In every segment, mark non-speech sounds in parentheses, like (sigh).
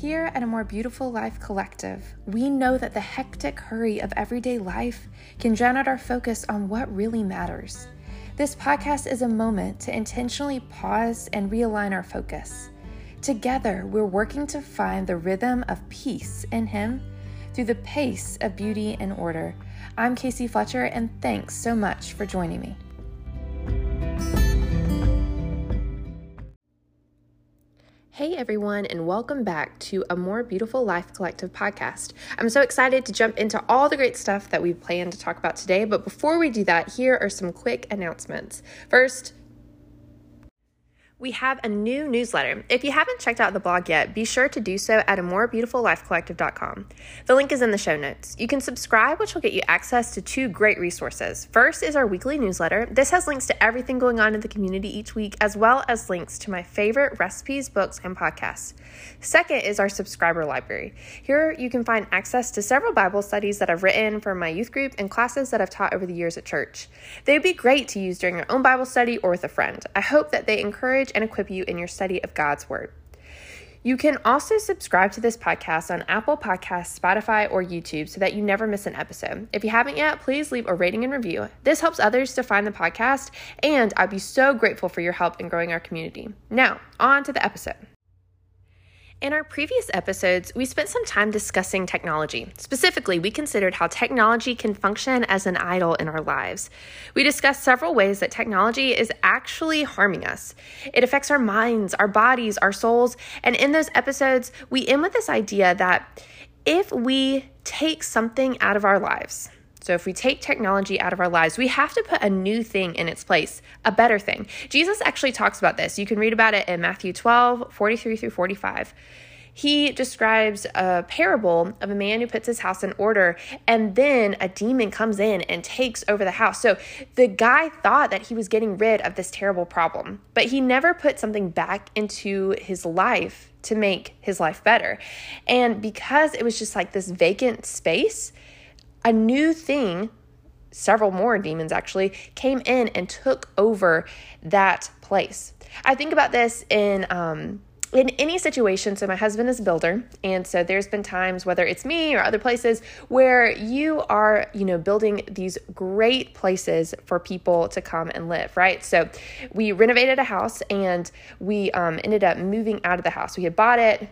Here at a More Beautiful Life Collective, we know that the hectic hurry of everyday life can drown out our focus on what really matters. This podcast is a moment to intentionally pause and realign our focus. Together, we're working to find the rhythm of peace in Him through the pace of beauty and order. I'm Cayce Fletcher, and thanks so much for joining me. Hey everyone, and welcome back to a More Beautiful Life Collective podcast. I'm so excited to jump into all the great stuff that we plan to talk about today, but before we do that, here are some quick announcements. First, we have a new newsletter. If you haven't checked out the blog yet, be sure to do so at a. The link is in the show notes. You can subscribe, which will get you access to two great resources. First is our weekly newsletter. This has links to everything going on in the community each week, as well as links to my favorite recipes, books, and podcasts. Second is our subscriber library. Here you can find access to several Bible studies that I've written for my youth group and classes that I've taught over the years at church. They'd be great to use during your own Bible study or with a friend. I hope that they encourage encourage and equip you in your study of God's Word. You can also subscribe to this podcast on Apple Podcasts, Spotify, or YouTube so that you never miss an episode. If you haven't yet, please leave a rating and review. This helps others to find the podcast, and I'd be so grateful for your help in growing our community. Now, on to the episode. In our previous episodes, we spent some time discussing technology. Specifically, we considered how technology can function as an idol in our lives. We discussed several ways that technology is actually harming us. It affects our minds, our bodies, our souls, and in those episodes, we end with this idea that if we take something out of our lives, so, if we take technology out of our lives, we have to put a new thing in its place, a better thing. Jesus actually talks about this. You can read about it in Matthew 12, 43 through 45 he describes a parable of a man who puts his house in order and then a demon comes in and takes over the house. So the guy thought that he was getting rid of this terrible problem, but he never put something back into his life to make his life better. And because it was just like this vacant space, a new thing, several more demons actually, came in and took over that place. I think about this in um, in any situation, so my husband is a builder, and so there's been times, whether it's me or other places, where you are, you know, building these great places for people to come and live, right? So we renovated a house and we um, ended up moving out of the house. We had bought it,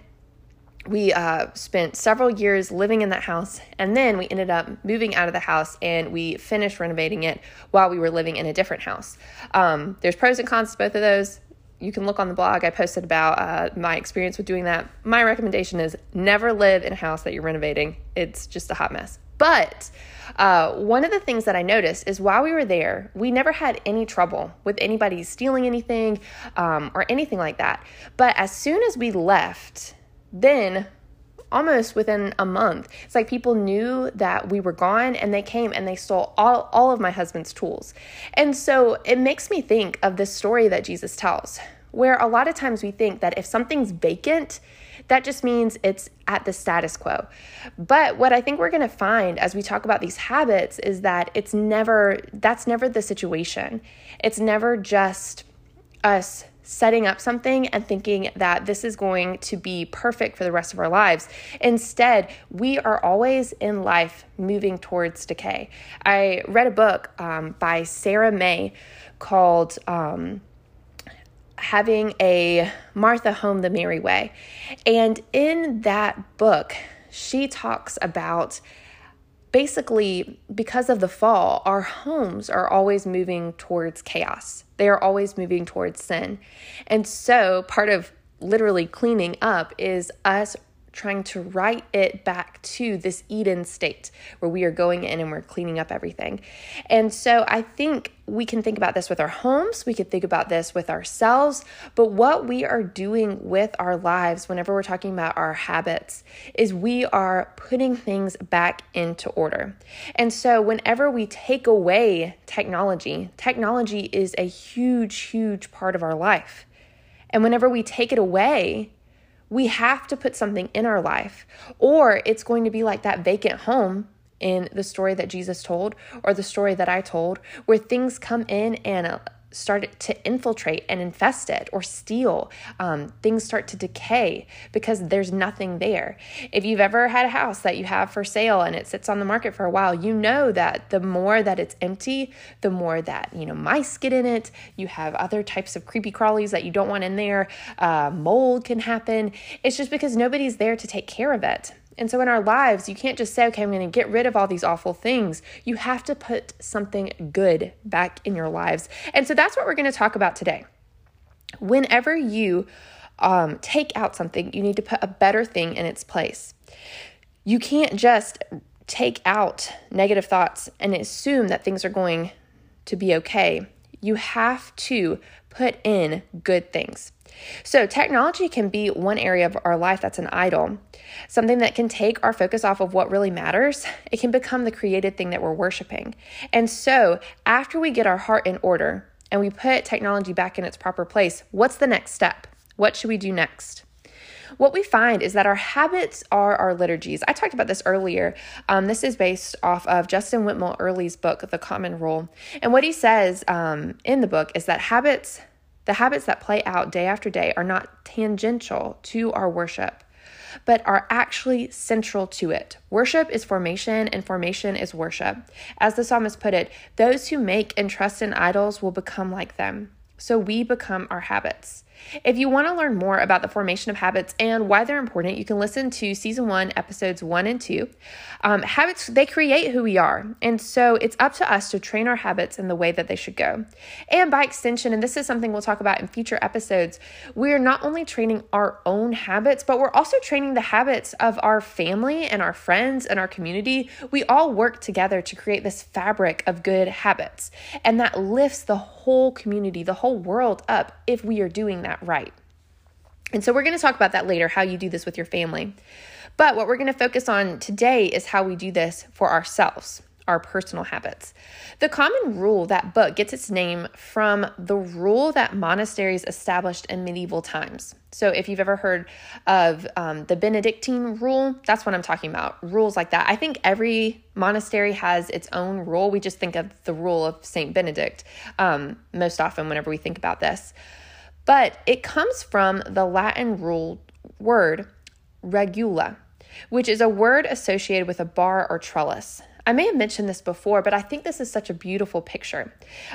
we uh, spent several years living in that house and then we ended up moving out of the house and we finished renovating it while we were living in a different house. Um, there's pros and cons to both of those. You can look on the blog. I posted about uh, my experience with doing that. My recommendation is never live in a house that you're renovating. It's just a hot mess. But uh, one of the things that I noticed is while we were there, we never had any trouble with anybody stealing anything um, or anything like that. But as soon as we left, then almost within a month. It's like people knew that we were gone and they came and they stole all, all of my husband's tools. And so it makes me think of this story that Jesus tells, where a lot of times we think that if something's vacant, that just means it's at the status quo. But what I think we're going to find as we talk about these habits is that it's never, that's never the situation. It's never just us setting up something and thinking that this is going to be perfect for the rest of our lives. Instead, we are always in life moving towards decay. I read a book um, by Sarah Mae called. Um, having a Martha Home the Mary Way. And in that book, she talks about basically, because of the fall, our homes are always moving towards chaos. They are always moving towards sin. And so, part of literally cleaning up is us trying to write it back to this Eden state where we are going in and we're cleaning up everything. And so I think we can think about this with our homes, we could think about this with ourselves, but what we are doing with our lives whenever we're talking about our habits is we are putting things back into order. And so whenever we take away technology, technology is a huge, huge part of our life. And whenever we take it away, we have to put something in our life, or it's going to be like that vacant home in the story that Jesus told, or the story that I told, where things come in and start to infiltrate and infest it or steal. Um, things start to decay because there's nothing there. If you've ever had a house that you have for sale and it sits on the market for a while, you know that the more that it's empty, the more that, you know, mice get in it. You have other types of creepy crawlies that you don't want in there. Uh, mold can happen. It's just because nobody's there to take care of it. And so in our lives, you can't just say, okay, I'm going to get rid of all these awful things. You have to put something good back in your lives. And so that's what we're going to talk about today. Whenever you um, take out something, you need to put a better thing in its place. You can't just take out negative thoughts and assume that things are going to be okay. You have to put in good things. So, technology can be one area of our life that's an idol, something that can take our focus off of what really matters. It can become the created thing that we're worshiping. And so, after we get our heart in order and we put technology back in its proper place, what's the next step? What should we do next? What we find is that our habits are our liturgies. I talked about this earlier. Um, this is based off of Justin Whitmore Earley's book, The Common Rule. And what he says um, in the book is that habits the habits that play out day after day are not tangential to our worship, but are actually central to it. Worship is formation, and formation is worship. As the psalmist put it, those who make and trust in idols will become like them. So we become our habits. If you want to learn more about the formation of habits and why they're important, you can listen to season one, episodes one and two. Um, habits, they create who we are. And so it's up to us to train our habits in the way that they should go. And by extension, and this is something we'll talk about in future episodes, we're not only training our own habits, but we're also training the habits of our family and our friends and our community. We all work together to create this fabric of good habits. And that lifts the whole community, the whole world up if we are doing that right. And so we're going to talk about that later, how you do this with your family. But what we're going to focus on today is how we do this for ourselves, our personal habits. The Common Rule, that book, gets its name from the rule that monasteries established in medieval times. So if you've ever heard of um, the Benedictine rule, that's what I'm talking about. Rules like that. I think every monastery has its own rule. We just think of the rule of Saint Benedict um, most often whenever we think about this but it comes from the Latin rule word regula, which is a word associated with a bar or trellis. I may have mentioned this before, but I think this is such a beautiful picture.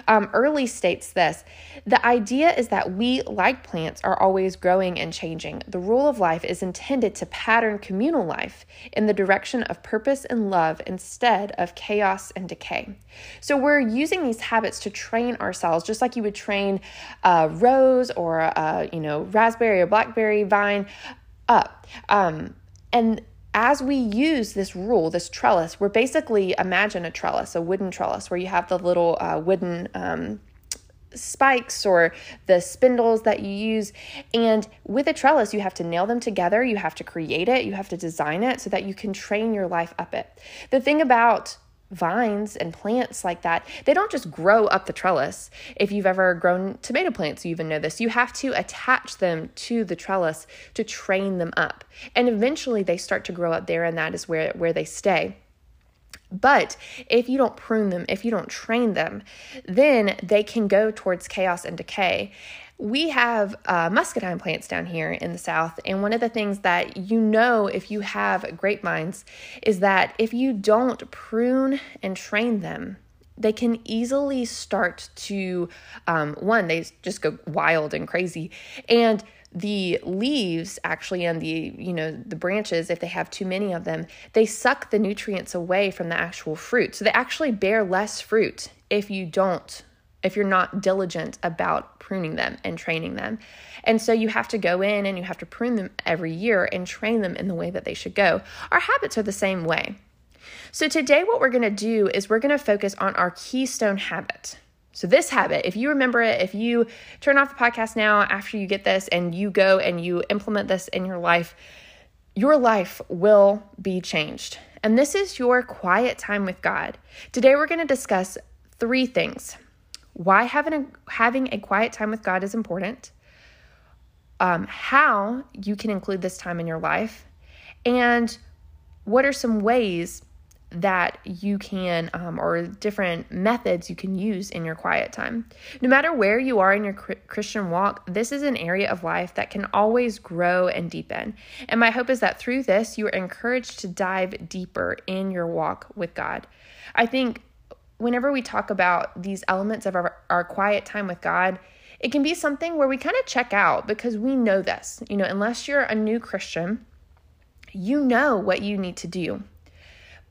Um, Earley states this The idea is that we, like plants, are always growing and changing. The rule of life is intended to pattern communal life in the direction of purpose and love instead of chaos and decay. So we're using these habits to train ourselves, just like you would train a rose or a you know raspberry or blackberry vine up. Um, and as we use this rule, this trellis, we're basically imagine a trellis, a wooden trellis, where you have the little uh, wooden um, spikes or the spindles that you use. And with a trellis, you have to nail them together, you have to create it, you have to design it so that you can train your life up it. The thing about vines and plants like that, they don't just grow up the trellis. If you've ever grown tomato plants, you even know this. You have to attach them to the trellis to train them up. And eventually they start to grow up there, and that is where, where they stay. But if you don't prune them, if you don't train them, then they can go towards chaos and decay. We have uh, muscadine plants down here in the south and one of the things that you know if you have grapevines is that if you don't prune and train them they can easily start to um, one they just go wild and crazy. And the leaves actually and the you know the branches if they have too many of them they suck the nutrients away from the actual fruit so they actually bear less fruit if you don't if you're not diligent about pruning them and training them. And so you have to go in and you have to prune them every year and train them in the way that they should go. Our habits are the same way. So today, what we're going to do is we're going to focus on our keystone habit. So, this habit, if you remember it, if you turn off the podcast now after you get this and you go and you implement this in your life, your life will be changed. And this is your quiet time with God. Today, we're going to discuss three things why having a, having a quiet time with God is important, um, how you can include this time in your life, and what are some ways that you can, um, or different methods you can use in your quiet time. No matter where you are in your Christian walk, this is an area of life that can always grow and deepen. And my hope is that through this, you are encouraged to dive deeper in your walk with God. I think whenever we talk about these elements of our, our quiet time with God, it can be something where we kind of check out because we know this. You know, unless you're a new Christian, you know what you need to do.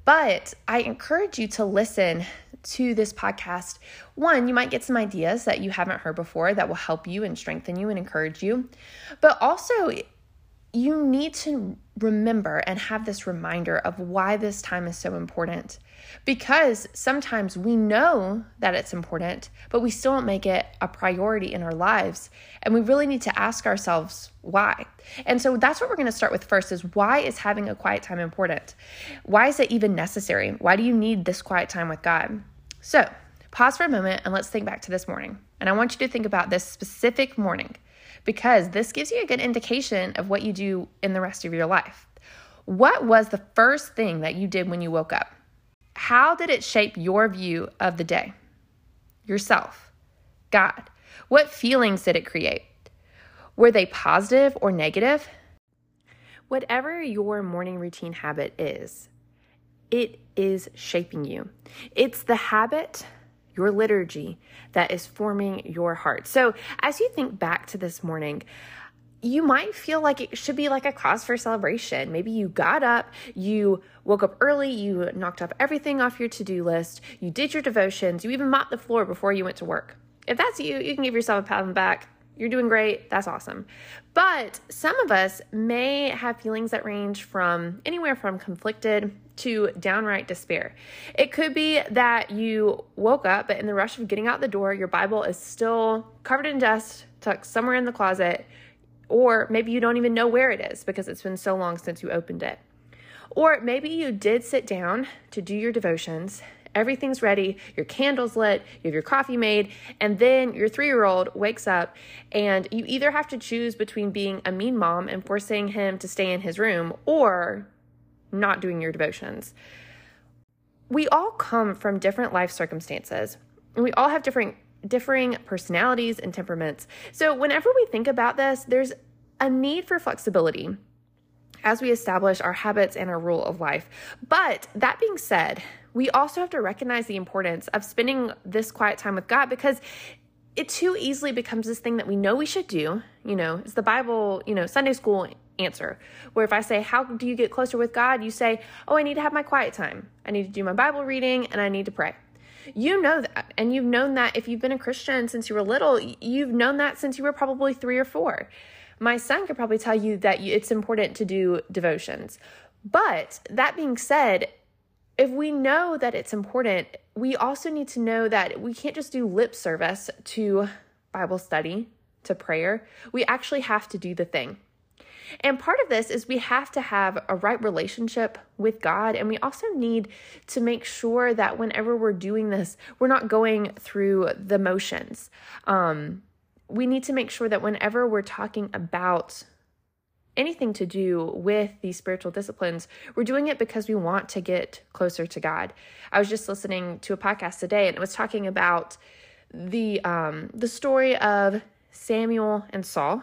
But I encourage you to listen to this podcast. One, you might get some ideas that you haven't heard before that will help you and strengthen you and encourage you. But also, you need to remember and have this reminder of why this time is so important. Because sometimes we know that it's important, but we still don't make it a priority in our lives. And we really need to ask ourselves why. And so that's what we're going to start with first is why is having a quiet time important? Why is it even necessary? Why do you need this quiet time with God? So, pause for a moment and let's think back to this morning. And I want you to think about this specific morning because this gives you a good indication of what you do in the rest of your life. What was the first thing that you did when you woke up? How did it shape your view of the day? Yourself, God. What feelings did it create? Were they positive or negative? Whatever your morning routine habit is, it is shaping you. It's the habit your liturgy that is forming your heart. So, as you think back to this morning, you might feel like it should be like a cause for celebration. Maybe you got up, you woke up early, you knocked off everything off your to do list, you did your devotions, you even mopped the floor before you went to work. If that's you, you can give yourself a pat on the back. You're doing great. That's awesome. But some of us may have feelings that range from anywhere from conflicted to downright despair. It could be that you woke up, but in the rush of getting out the door, your Bible is still covered in dust, tucked somewhere in the closet, or maybe you don't even know where it is because it's been so long since you opened it. Or maybe you did sit down to do your devotions. Everything's ready, your candle's lit, you have your coffee made, and then your three year old wakes up and you either have to choose between being a mean mom and forcing him to stay in his room or not doing your devotions. We all come from different life circumstances, and we all have different differing personalities and temperaments. So whenever we think about this, there's a need for flexibility as we establish our habits and our rule of life. But that being said, we also have to recognize the importance of spending this quiet time with God because it too easily becomes this thing that we know we should do. You know, it's the Bible, you know, Sunday school answer. Where if I say, How do you get closer with God? You say, Oh, I need to have my quiet time. I need to do my Bible reading and I need to pray. You know that. And you've known that if you've been a Christian since you were little, you've known that since you were probably three or four. My son could probably tell you that it's important to do devotions. But that being said, if we know that it's important, we also need to know that we can't just do lip service to Bible study, to prayer. We actually have to do the thing. And part of this is we have to have a right relationship with God. And we also need to make sure that whenever we're doing this, we're not going through the motions. Um, we need to make sure that whenever we're talking about anything to do with these spiritual disciplines, we're doing it because we want to get closer to God. I was just listening to a podcast today and it was talking about the um the story of Samuel and Saul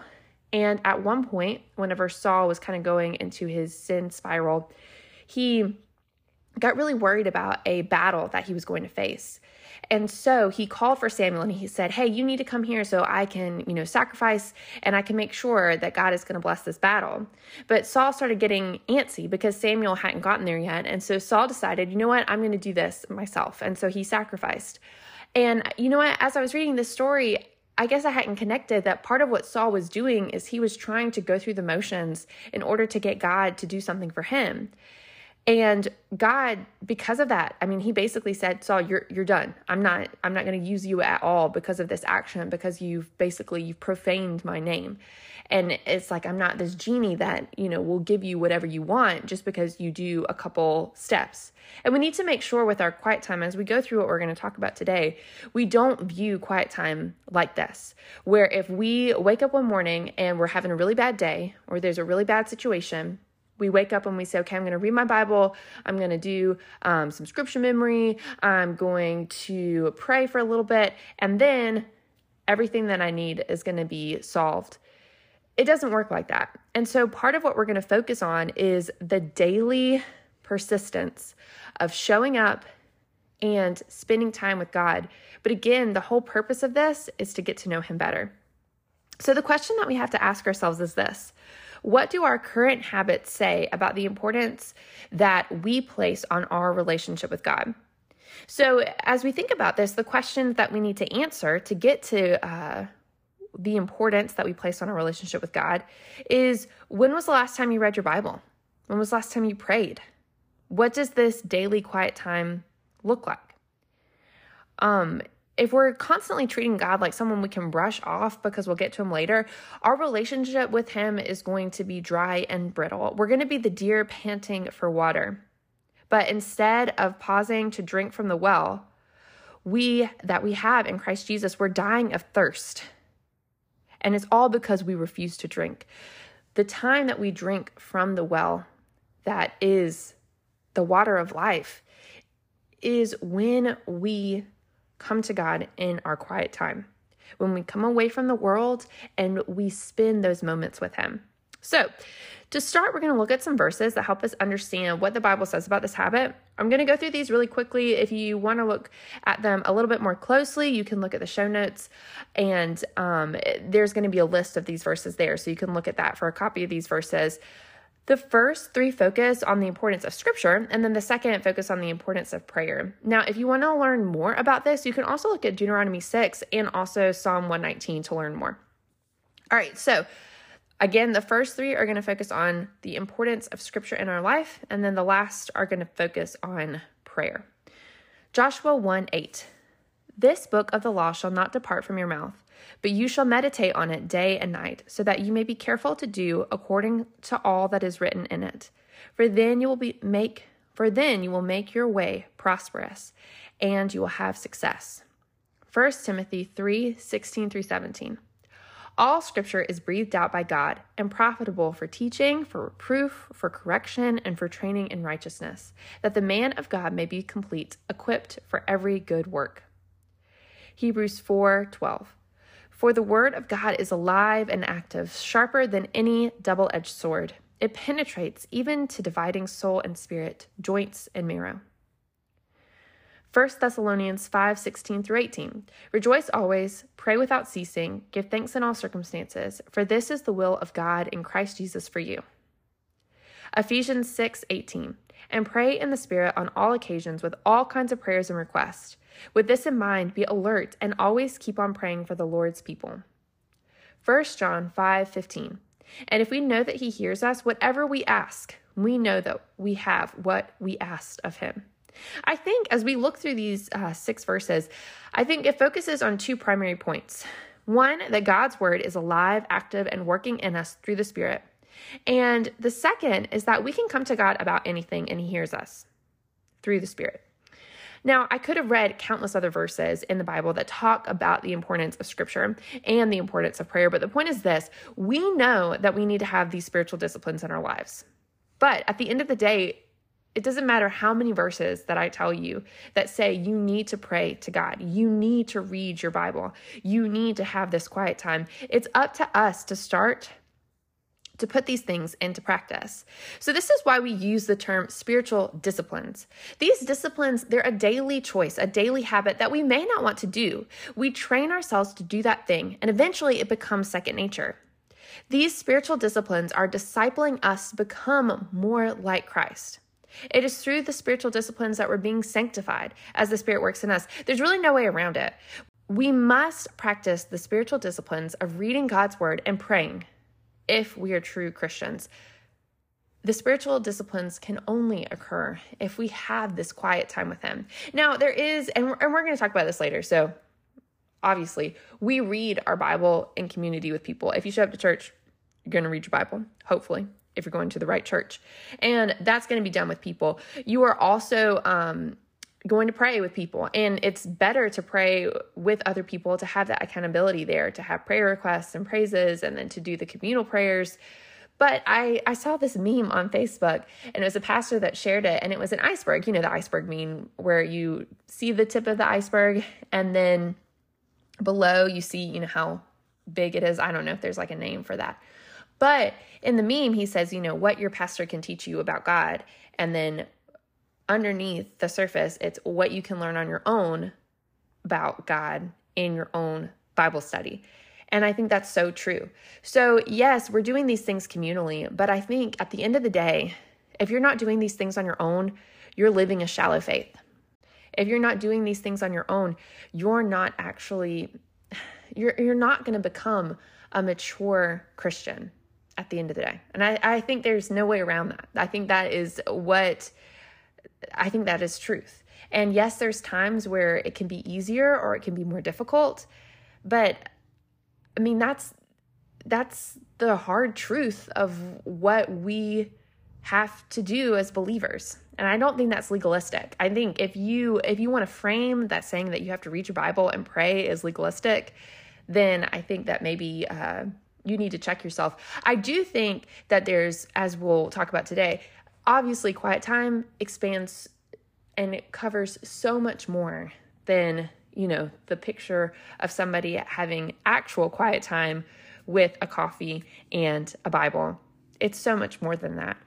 and at one point, whenever Saul was kind of going into his sin spiral, he got really worried about a battle that he was going to face. And so he called for Samuel and he said, Hey, you need to come here so I can, you know, sacrifice and I can make sure that God is going to bless this battle. But Saul started getting antsy because Samuel hadn't gotten there yet. And so Saul decided, you know what, I'm going to do this myself. And so he sacrificed. And you know what, as I was reading this story, I guess I hadn't connected that part of what Saul was doing is he was trying to go through the motions in order to get God to do something for him. And God, because of that, I mean, he basically said, Saul, you're you're done. I'm not I'm not going to use you at all because of this action, because you've basically you've profaned my name. And it's like I'm not this genie that, you know, will give you whatever you want just because you do a couple steps. And we need to make sure with our quiet time as we go through what we're going to talk about today, we don't view quiet time like this, where if we wake up one morning and we're having a really bad day or there's a really bad situation, we wake up and we say, okay, I'm going to read my Bible. I'm going to do um, some scripture memory. I'm going to pray for a little bit. And then everything that I need is going to be solved. It doesn't work like that. And so, part of what we're going to focus on is the daily persistence of showing up and spending time with God. But again, the whole purpose of this is to get to know Him better. So, the question that we have to ask ourselves is this What do our current habits say about the importance that we place on our relationship with God? So, as we think about this, the question that we need to answer to get to uh, the importance that we place on our relationship with God is when was the last time you read your Bible? When was the last time you prayed? What does this daily quiet time look like? Um, if we're constantly treating God like someone we can brush off because we'll get to him later, our relationship with him is going to be dry and brittle. We're going to be the deer panting for water. But instead of pausing to drink from the well, we that we have in Christ Jesus, we're dying of thirst. And it's all because we refuse to drink. The time that we drink from the well, that is the water of life, is when we come to God in our quiet time, when we come away from the world and we spend those moments with Him. So, to start, we're going to look at some verses that help us understand what the Bible says about this habit. I'm going to go through these really quickly. If you want to look at them a little bit more closely, you can look at the show notes, and um, there's going to be a list of these verses there. So you can look at that for a copy of these verses. The first three focus on the importance of scripture, and then the second focus on the importance of prayer. Now, if you want to learn more about this, you can also look at Deuteronomy 6 and also Psalm 119 to learn more. All right, so again, the first three are going to focus on the importance of scripture in our life, and then the last are going to focus on prayer. Joshua 1 8. This book of the law shall not depart from your mouth but you shall meditate on it day and night, so that you may be careful to do according to all that is written in it. For then you will be make for then you will make your way prosperous, and you will have success. 1 Timothy 3 16 through 17. All scripture is breathed out by God and profitable for teaching, for reproof, for correction, and for training in righteousness, that the man of God may be complete, equipped for every good work. Hebrews 4 12. For the word of God is alive and active, sharper than any double edged sword. It penetrates even to dividing soul and spirit, joints and marrow. 1 Thessalonians 5 16 through 18. Rejoice always, pray without ceasing, give thanks in all circumstances, for this is the will of God in Christ Jesus for you. Ephesians 6 18. And pray in the Spirit on all occasions with all kinds of prayers and requests. With this in mind, be alert and always keep on praying for the Lord's people. 1 John 5:15. And if we know that he hears us, whatever we ask, we know that we have what we asked of him. I think as we look through these uh, six verses, I think it focuses on two primary points. One, that God's word is alive, active, and working in us through the Spirit. And the second is that we can come to God about anything and He hears us through the Spirit. Now, I could have read countless other verses in the Bible that talk about the importance of scripture and the importance of prayer, but the point is this we know that we need to have these spiritual disciplines in our lives. But at the end of the day, it doesn't matter how many verses that I tell you that say you need to pray to God, you need to read your Bible, you need to have this quiet time. It's up to us to start to put these things into practice. So, this is why we use the term spiritual disciplines. These disciplines, they're a daily choice, a daily habit that we may not want to do. We train ourselves to do that thing, and eventually it becomes second nature. These spiritual disciplines are discipling us to become more like Christ. It is through the spiritual disciplines that we're being sanctified as the Spirit works in us. There's really no way around it. We must practice the spiritual disciplines of reading God's word and praying if we are true Christians. The spiritual disciplines can only occur if we have this quiet time with Him. Now, there is, and we're, and we're going to talk about this later. So, obviously, we read our Bible in community with people. If you show up to church, you're going to read your Bible, hopefully, if you're going to the right church. And that's going to be done with people. You are also, um, going to pray with people. And it's better to pray with other people to have that accountability there, to have prayer requests and praises, and then to do the communal prayers. But I, I saw this meme on Facebook and it was a pastor that shared it and it was an iceberg. You know, the iceberg meme where you see the tip of the iceberg and then below you see, you know, how big it is. I don't know if there's like a name for that. But in the meme, he says, you know, what your pastor can teach you about God. And then underneath the surface, it's what you can learn on your own about God in your own Bible study. And I think that's so true. So, yes, we're doing these things communally, but I think at the end of the day, if you're not doing these things on your own, you're living a shallow faith. If you're not doing these things on your own, you're not actually you're you're not going to become a mature Christian at the end of the day. And I, I think there's no way around that. I think that is what I think that is truth. And yes, there's times where it can be easier or it can be more difficult, but I mean that's that's the hard truth of what we have to do as believers. And I don't think that's legalistic. I think if you if you want to frame that saying that you have to read your Bible and pray is legalistic, then I think that maybe uh, you need to check yourself. I do think that there's, as we'll talk about today, obviously quiet time expands and it covers so much more than you know the picture of somebody having actual quiet time with a coffee and a bible. It's so much more than that.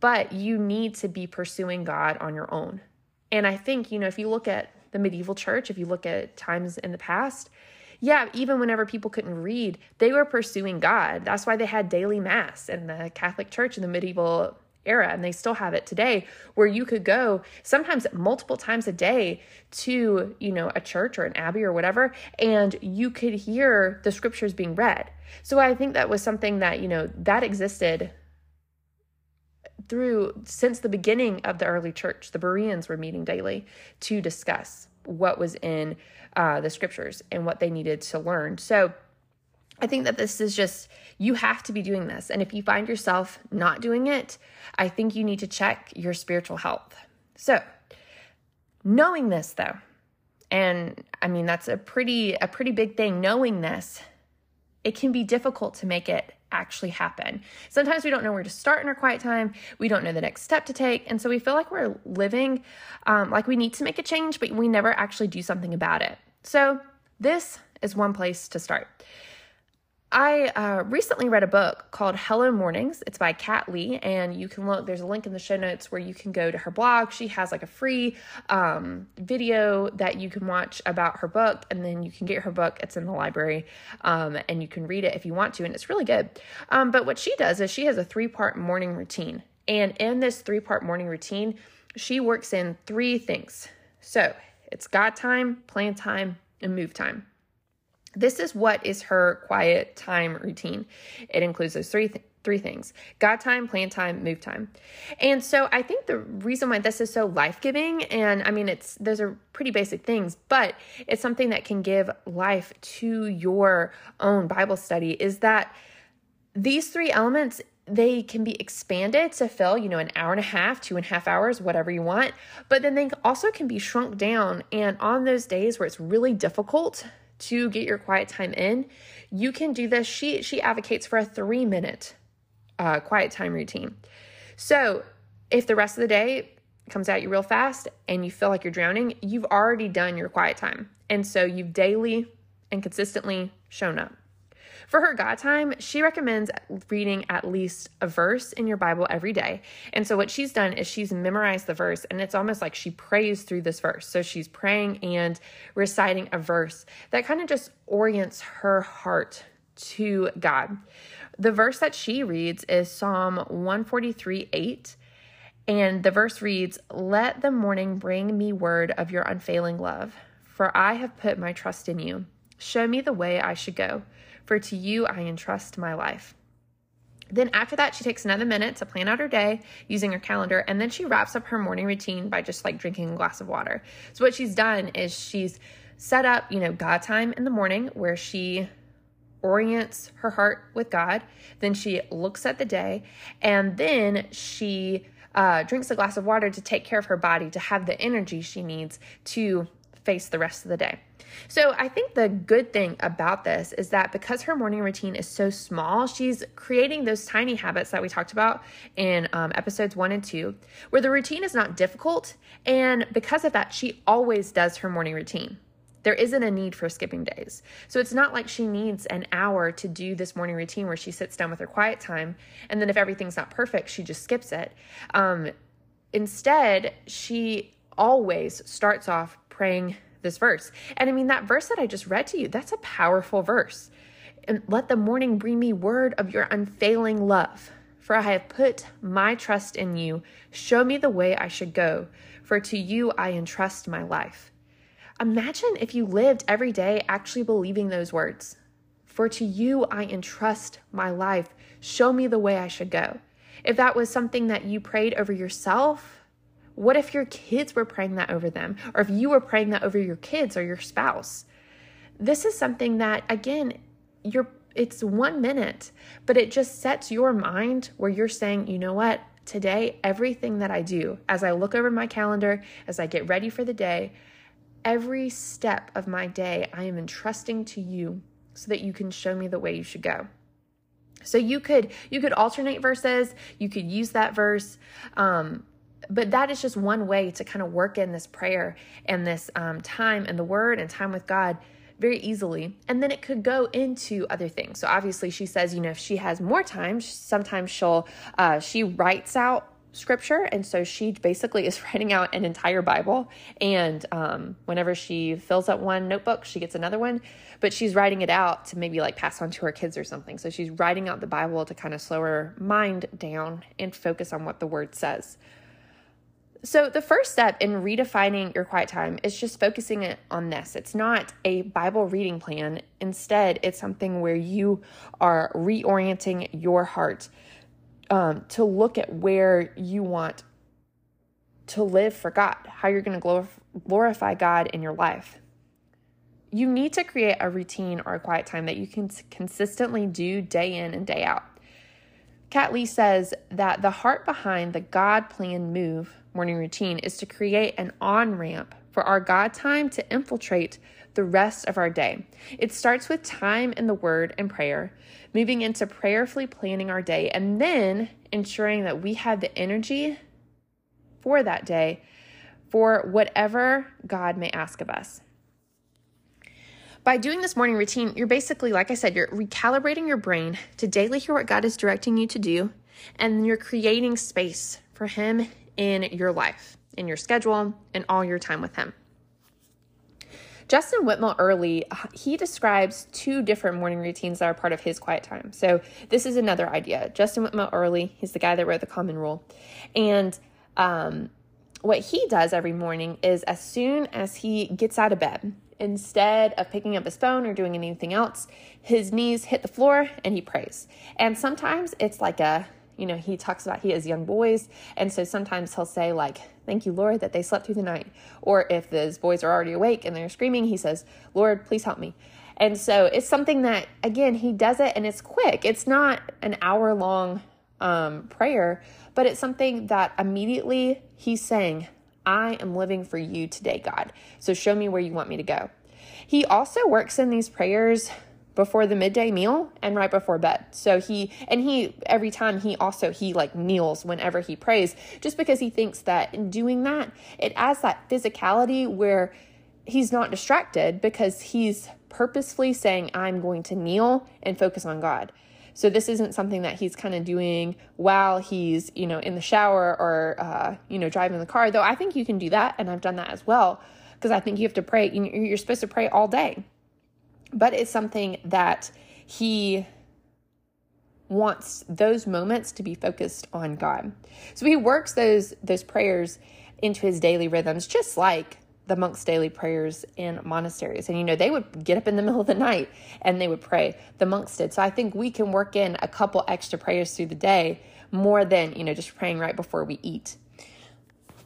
But you need to be pursuing god on your own. And i think you know if you look at the medieval church if you look at times in the past yeah, even whenever people couldn't read, they were pursuing God. That's why they had daily mass in the Catholic Church in the medieval era and they still have it today where you could go sometimes multiple times a day to you know a church or an abbey or whatever and you could hear the scriptures being read so i think that was something that you know that existed through since the beginning of the early church the bereans were meeting daily to discuss what was in uh, the scriptures and what they needed to learn. So I think that this is just, you have to be doing this. And if you find yourself not doing it, I think you need to check your spiritual health. So, knowing this though, and I mean that's a pretty a pretty big thing knowing this, it can be difficult to make it actually happen. Sometimes we don't know where to start in our quiet time. We don't know the next step to take. And so we feel like we're living um, like we need to make a change, but we never actually do something about it. So this is one place to start. I uh, recently read a book called Hello Mornings. It's by Kat Lee, and you can look. There's a link in the show notes where you can go to her blog. She has like a free um, video that you can watch about her book, and then you can get her book. It's in the library, um, and you can read it if you want to, and it's really good. Um, but what she does is she has a three part morning routine, and in this three part morning routine, she works in three things. So it's God time, plan time, and move time. This is what is her quiet time routine. It includes those three th- three things God time, plan time, move time. And so I think the reason why this is so life giving, and I mean, it's those are pretty basic things, but it's something that can give life to your own Bible study is that these three elements they can be expanded to fill, you know, an hour and a half, two and a half hours, whatever you want. But then they also can be shrunk down. And on those days where it's really difficult to get your quiet time in, you can do this. She she advocates for a three minute uh, quiet time routine. So if the rest of the day comes at you real fast and you feel like you're drowning, you've already done your quiet time, and so you've daily and consistently shown up. For her God time, she recommends reading at least a verse in your Bible every day. And so what she's done is she's memorized the verse and it's almost like she prays through this verse. So she's praying and reciting a verse that kind of just orients her heart to God. The verse that she reads is Psalm 143 8. And the verse reads, Let the morning bring me word of your unfailing love, for I have put my trust in you. Show me the way I should go for to you I entrust my life. Then after that, she takes another minute to plan out her day using her calendar, and then she wraps up her morning routine by just like drinking a glass of water. So what she's done is she's set up, you know, God time in the morning where she orients her heart with God. Then she looks at the day, and then she uh, drinks a glass of water to take care of her body to have the energy she needs to face the rest of the day. So I think the good thing about this is that because her morning routine is so small, she's creating those tiny habits that we talked about in um, episodes one and two, where the routine is not difficult. And because of that, she always does her morning routine. There isn't a need for skipping days. So it's not like she needs an hour to do this morning routine where she sits down with her quiet time. And then if everything's not perfect, she just skips it. Um, instead, she always starts off praying this verse. And I mean, that verse that I just read to you, that's a powerful verse. And let the morning bring me word of your unfailing love. For I have put my trust in you. Show me the way I should go, for to you I entrust my life. Imagine if you lived every day actually believing those words. For to you I entrust my life. Show me the way I should go. If that was something that you prayed over yourself, what if your kids were praying that over them? Or if you were praying that over your kids or your spouse? This is something that, again, you're it's one minute, but it just sets your mind where you're saying, you know what? Today, everything that I do, as I look over my calendar, as I get ready for the day, every step of my day, I am entrusting to you so that you can show me the way you should go. So you could you could alternate verses, you could use that verse. Um, but that is just one way to kind of work in this prayer and this um, time and the word and time with God very easily. And then it could go into other things. So obviously, she says, you know, if she has more time, sometimes she'll, uh, she writes out scripture. And so she basically (laughs) is writing out an entire Bible. And um, whenever she fills up one notebook, she gets another one. But she's writing it out to maybe like pass on to her kids or something. So she's writing out the Bible to kind of slow her mind down and focus on what the word says. So, the first step in redefining your quiet time is just focusing it on this. It's not a Bible reading plan. Instead, it's something where you are reorienting your heart um, to look at where you want to live for God, how you're going to glorify God in your life. You need to create a routine or a quiet time that you can consistently do day in and day out. Kat Lee says that the heart behind the God plan move morning routine is to create an on ramp for our God time to infiltrate the rest of our day. It starts with time in the Word and prayer, moving into prayerfully planning our day, and then ensuring that we have the energy for that day for whatever God may ask of us. By doing this morning routine, you're basically, like I said, you're recalibrating your brain to daily hear what God is directing you to do, and you're creating space for Him in your life, in your schedule, and all your time with Him. Justin Whitmore Earley, he describes two different morning routines that are part of his quiet time. So this is another idea. Justin Whitmore Earley, he's the guy that wrote the Common Rule, and um, what he does every morning is as soon as he gets out of bed, instead of picking up his phone or doing anything else, his knees hit the floor and he prays. And sometimes it's like a you know, he talks about he has young boys. And so sometimes he'll say, like, thank you, Lord, that they slept through the night. Or if those boys are already awake and they're screaming, he says, Lord, please help me. And so it's something that, again, he does it and it's quick. It's not an hour long um, prayer, but it's something that immediately he's saying, I am living for you today, God. So show me where you want me to go. He also works in these prayers before the midday meal and right before bed. So he and he every time he also he like kneels whenever he prays just because he thinks that in doing that it adds that physicality where he's not distracted because he's purposefully saying I'm going to kneel and focus on God. So this isn't something that he's kind of doing while he's, you know, in the shower or, uh, you know, driving the car. Though I think you can do that, and I've done that as well, because I think you have to pray. You're supposed to pray all day but it's something that he wants those moments to be focused on God. So he works those those prayers into his daily rhythms just like the monks' daily prayers in monasteries. And you know, they would get up in the (laughs) middle of the night and they would pray. The monks did. So I think we can work in a couple extra prayers through the day more than, you know, just praying right before we eat.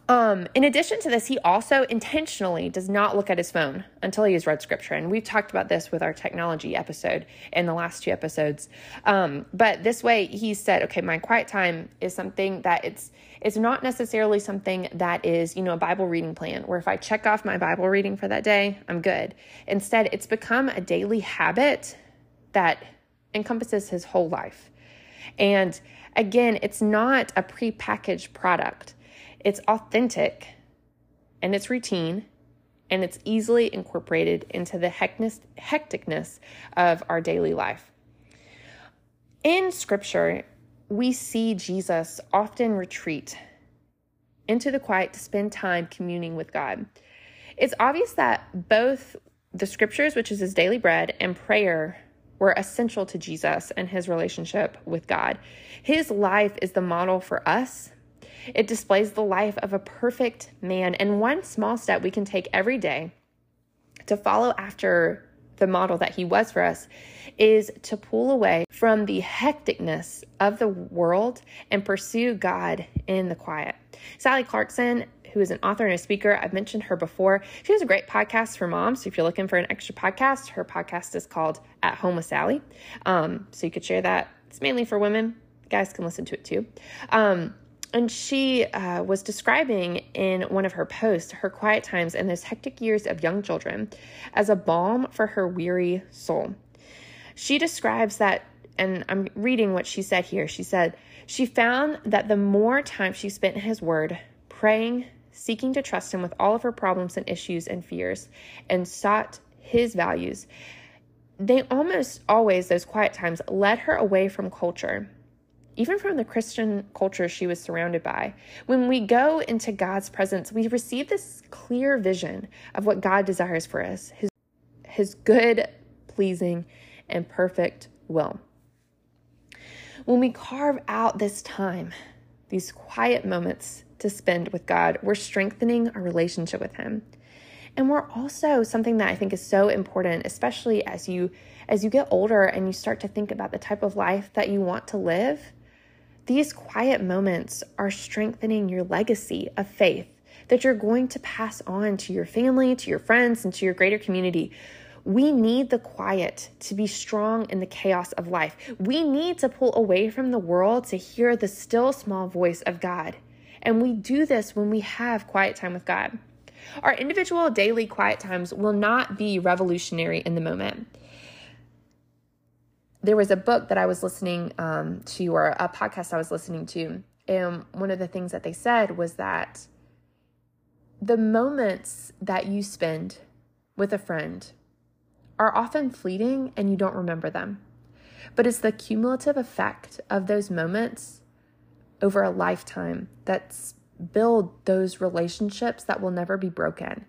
Um, in addition to this, he also intentionally does not look at his phone until he has read scripture. And we've talked about this with our technology episode in the last two episodes. Um, but this way, he said, okay, my quiet time is something that it's it's not necessarily something that is, you know, a Bible reading plan where if I check off my Bible reading for that day, I'm good. Instead, it's become a daily habit that encompasses his whole life. And again, it's not a prepackaged product. It's authentic and it's routine and it's easily incorporated into the hecticness of our daily life. In scripture, we see Jesus often retreat into the quiet to spend time communing with God. It's obvious that both the scriptures, which is his daily bread, and prayer were essential to Jesus and his relationship with God. His life is the model for us it displays the life of a perfect man. And one small step we can take every day to follow after the model that he was for us is to pull away from the hecticness of the world and pursue God in the quiet. Sally Clarkson, who is an author and a speaker, I've mentioned her before. She has a great podcast for moms. So if you're looking for an extra podcast, her podcast is called At Home with Sally. Um, so you could share that. It's mainly for women. Guys can listen to it too. Um, and she uh, was describing in one of her posts her quiet times in those hectic years of young children as a balm for her weary soul. She describes that, and I'm reading what she said here. She said, She found that the more time she spent in His Word, praying, seeking to trust Him with all of her problems and issues and fears, and sought His values, they almost always, those quiet times, led her away from culture even from the Christian culture she was surrounded by. When we go into God's presence, we receive this clear vision of what God desires for us his, his good, pleasing, and perfect will. When we carve out this time, these quiet moments to spend with God, we're strengthening our relationship with Him. And we're also something that I think is so important, especially as you as you get older and you start to think about the type of life that you want to live these quiet moments are strengthening your legacy of faith that you're going to pass on to your family, to your friends, and to your greater community. We need the quiet to be strong in the chaos of life. We need to pull away from the world to hear the still small voice of God. And we do this when we have quiet time with God. Our individual daily quiet times will not be revolutionary in the moment there was a book that I was listening um, to, or a podcast I was listening to, and one of the things that they said was that the moments that you spend with a friend are often fleeting and you don't remember them. But it's the cumulative effect of those moments over a lifetime that's build those relationships that will never be broken.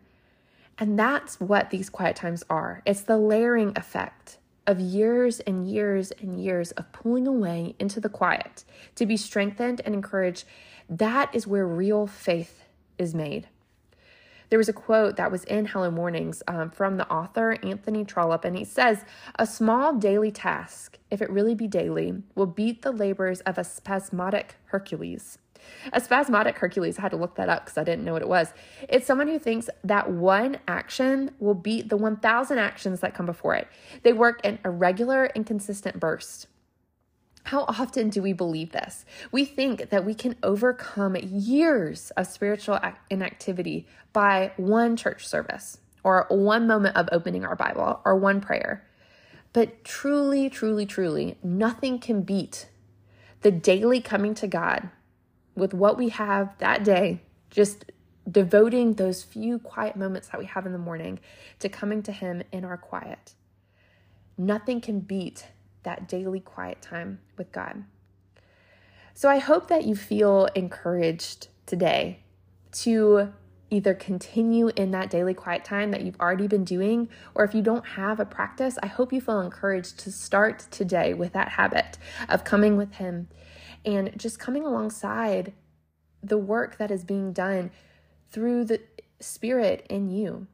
And that's what these quiet times are. It's the layering effect of years and years and years of pulling away into the quiet to be strengthened and encouraged, that is where real faith is made. There was a quote that was in Hello Mornings um, from the author Anthony Trollope, and he says, A small daily task, if it really be daily, will beat the labors of a spasmodic Hercules. A spasmodic Hercules, I had to look that up because I didn't know what it was. It's someone who thinks that one action will beat the 1,000 actions that come before it. They work in irregular and consistent bursts. How often do we believe this? We think that we can overcome years of spiritual inactivity by one church service or one moment of opening our Bible or one prayer. But truly, truly, truly, nothing can beat the daily coming to God with what we have that day, just devoting those few quiet moments that we have in the morning to coming to Him in our quiet. Nothing can beat that daily quiet time with God. So I hope that you feel encouraged today to either continue in that daily quiet time that you've already been doing, or if you don't have a practice, I hope you feel encouraged to start today with that habit of coming with Him and just coming alongside the work that is being done through the Spirit in you.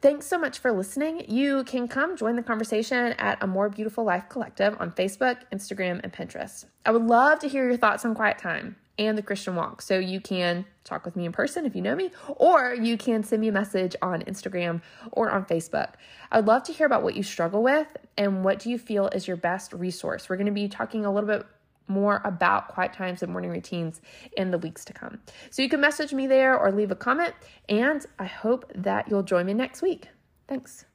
Thanks so much for listening. You can come join the conversation at A More Beautiful Life Collective on Facebook, Instagram, and Pinterest. I would love to hear your thoughts on quiet time. And the Christian Walk. So you can talk with me in person if you know me, or you can send me a message on Instagram or on Facebook. I'd love to hear about what you struggle with and what do you feel is your best resource. We're going to be talking a little bit more about quiet times and morning routines in the weeks to come. So you can message me there or leave a comment, and I hope that you'll join me next week. Thanks.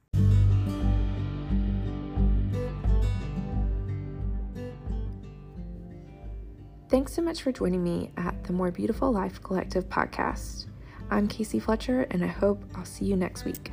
Thanks so much for joining me at the More Beautiful Life Collective podcast. I'm Cayce Fletcher, and I hope I'll see you next week.